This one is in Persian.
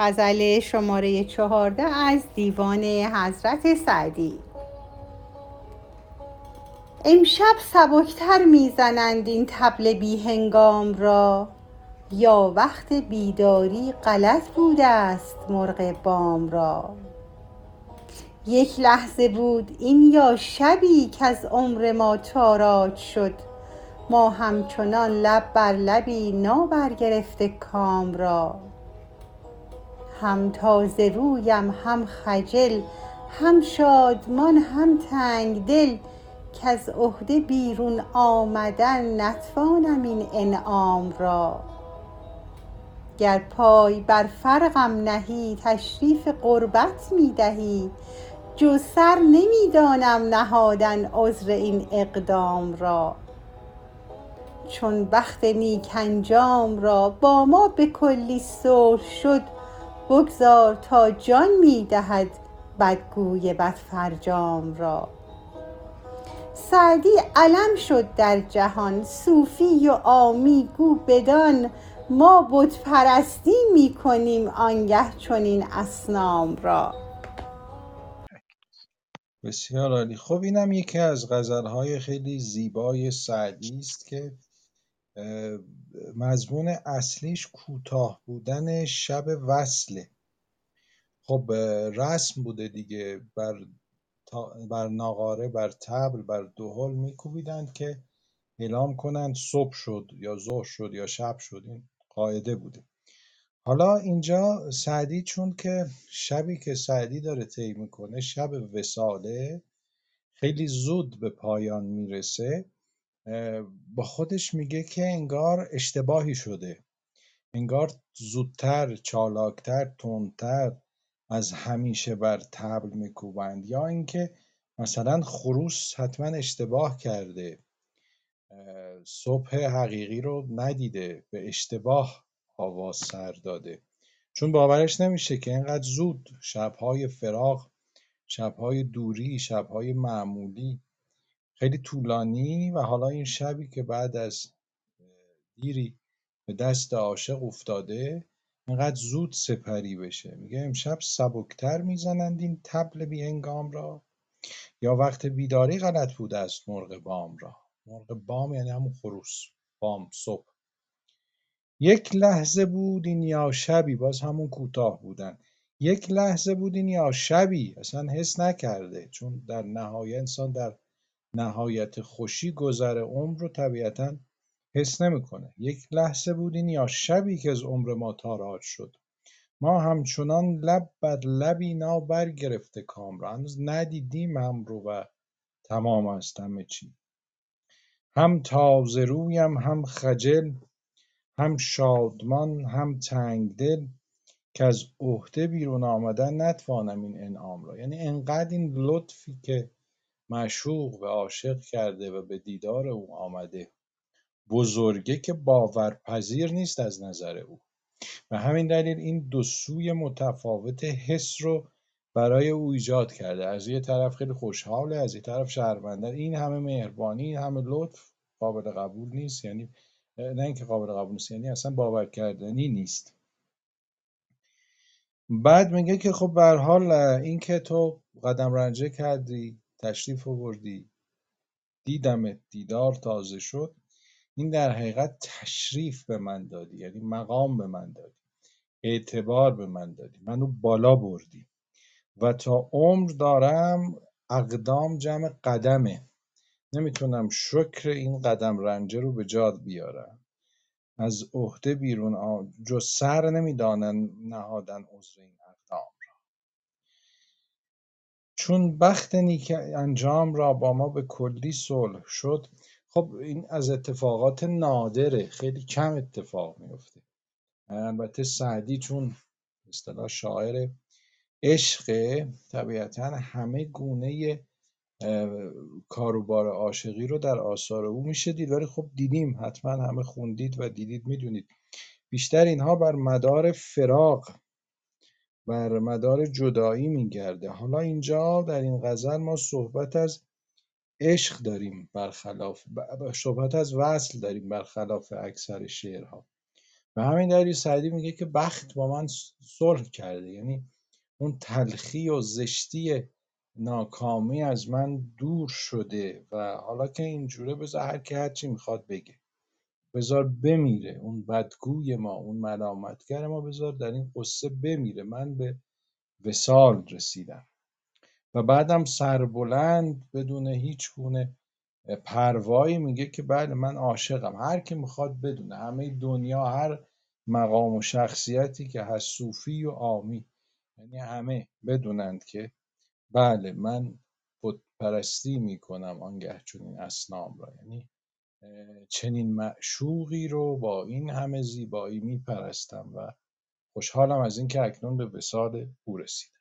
غزل شماره چهارده از دیوان حضرت سعدی. امشب سبکتر می‌زنند این طبل بی هنگام را. یا وقت بیداری غلط بوده است مرغ بام را. یک لحظه بود این یا شبی کز عمر ما تاراج شد. ما همچنان لب بر لبی نابرگرفته کام را. هم تازه رویم هم خجل هم شادمان هم تنگدل. کز عهده بیرون آمدن نتوانم این انعام را. گر پای بر فرقم نهی تشریف قربت می دهی. جز سر نمی دانم نهادن عذر این اقدام را. چون بخت نیک انجام را با ما به کلی صلح شد بگذار تا جان می دهد بدگوی بدفرجام را. سعدی علم شد در جهان صوفی و عامی گو بدان. ما بت پرستی می کنیم آنگه چنین اصنام را. بسیار عالی. خب اینم یکی از غزلهای خیلی زیبای سعدی است که مضمون اصلیش کوتاه بودن شب وصله خب رسم بوده دیگه. بر, بر ناقاره بر تبل بر دهل میکوبیدند که اعلام کنند صبح شد یا ظهر شد یا شب شد. این قاعده بوده. حالا اینجا سعدی چون که شبی که سعدی داره طی می‌کنه شب وساله خیلی زود به پایان می‌رسه. با خودش میگه که انگار اشتباهی شده. انگار زودتر چالاکتر تندتر از همیشه بر تبل میکوبند. یا اینکه مثلا خروس حتما اشتباه کرده. صبح حقیقی رو ندیده به اشتباه آواز سر داده. چون باورش نمیشه که اینقدر زود شبهای فراغ شبهای دوری شبهای معمولی خیلی طولانی و حالا این شبی که بعد از دیری به دست عاشق افتاده اینقدر زود سپری بشه. میگه امشب سبکتر می‌زنند این تبل بی انگام را. یا وقت بیداری غلط بوده است مرغ بام را. مرغ بام یعنی همون خروس بام صبح. یک لحظه بود این یا شبی باز همون کوتاه بودن. یک لحظه بود این یا شبی اصلا حس نکرده. چون در نهایت انسان در نهایت خوشی گذر عمر رو طبیعتا حس نمی‌کنه. یک لحظه بود این یا شبی که از عمر ما تاراج شد. ما همچنان لب بر لبی نا برگرفته کام را. هنوز ندیدیم هم رو و تمام است همه چی. هم تازه رویم هم خجل هم شادمان هم تنگدل که از عهده بیرون آمدن نتوانم این انعام را. یعنی انقدر این لطفی که معشوق و عاشق کرده و به دیدار او آمده. بزرگه که باورپذیر نیست از نظر او. و همین دلیل این دو سوی متفاوت حس رو برای او ایجاد کرده. از یه طرف خیلی خوشحاله از یه طرف شهرمنده این همه مهربانی این همه لطف قابل قبول نیست. یعنی نه اینکه قابل قبول نیست یعنی اصلا باور کردنی نیست. بعد میگه که خب به حال این که تو قدم رنجه کردی تشریف آوردی. دیدمت. دیدار تازه شد. این در حقیقت تشریف به من دادی. یعنی مقام به من دادی. اعتبار به من دادی. منو بالا بردی. و تا عمر دارم اقدام جمع قدمه. نمی‌تونم شکر این قدم رنجه رو به جاد بیارم. از عهده بیرون آ... جز سر نمی‌دانن نهادن عذر این اقدام. چون بخت نیک انجام را با ما به کلی صلح شد خب این از اتفاقات نادره. خیلی کم اتفاق میفته البته سعدی چون اصطلاح شاعر عشق طبیعتا همه گونه کاروبار عاشقی رو در آثار او میشه دید ولی خب دیدیم حتما همه خوندید و دیدید می‌دونید. بیشتر اینها بر مدار فراق بر مدار جدایی میگرده. حالا اینجا در این غزل ما صحبت از عشق داریم برخلاف صحبت از وصل داریم برخلاف اکثر شعرها. و همین دلیل سعدی میگه که بخت با من صلح کرده. یعنی اون تلخی و زشتی ناکامی از من دور شده و حالا که اینجوره بذار هر کی هر چی می‌خواد بگه. بذار بمیره. اون بدگوی ما اون ملامتگر ما بذار در این قصه بمیره. من به وسال رسیدم. و بعدم سربلند بدون هیچ گونه پروایی میگه که بله من عاشقم. هر کی می‌خواد بدونه. همه دنیا هر مقام و شخصیتی که هست صوفی و عامی. یعنی همه بدونند که بله من بت پرستی می‌کنم آنگه چنین اسنام را. یعنی چنین معشوقی رو با این همه زیبایی میپرستم و خوشحالم از اینکه اکنون به وسال او رسیدم.